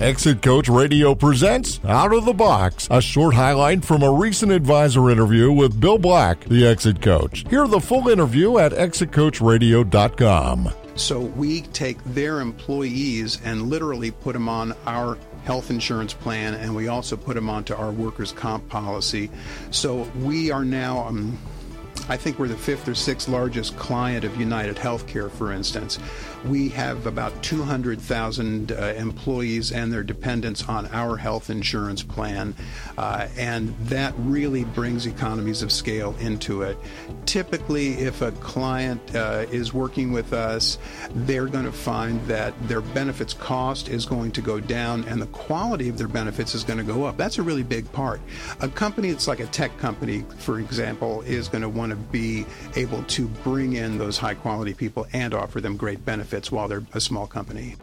Exit Coach Radio presents Out of the Box, a short highlight from a recent advisor interview with Bill Black, the Exit Coach. Hear the full interview at exitcoachradio.com. So we take their employees and literally put them on our health insurance plan, and we also put them onto our workers' comp policy. So we are now. Um, I think we're the fifth or sixth largest client of United Healthcare, for instance. We have about 200,000 uh, employees and their dependents on our health insurance plan, uh, and that really brings economies of scale into it. Typically, if a client uh, is working with us, they're going to find that their benefits cost is going to go down and the quality of their benefits is going to go up. That's a really big part. A company that's like a tech company, for example, is going to want to be able to bring in those high quality people and offer them great benefits while they're a small company.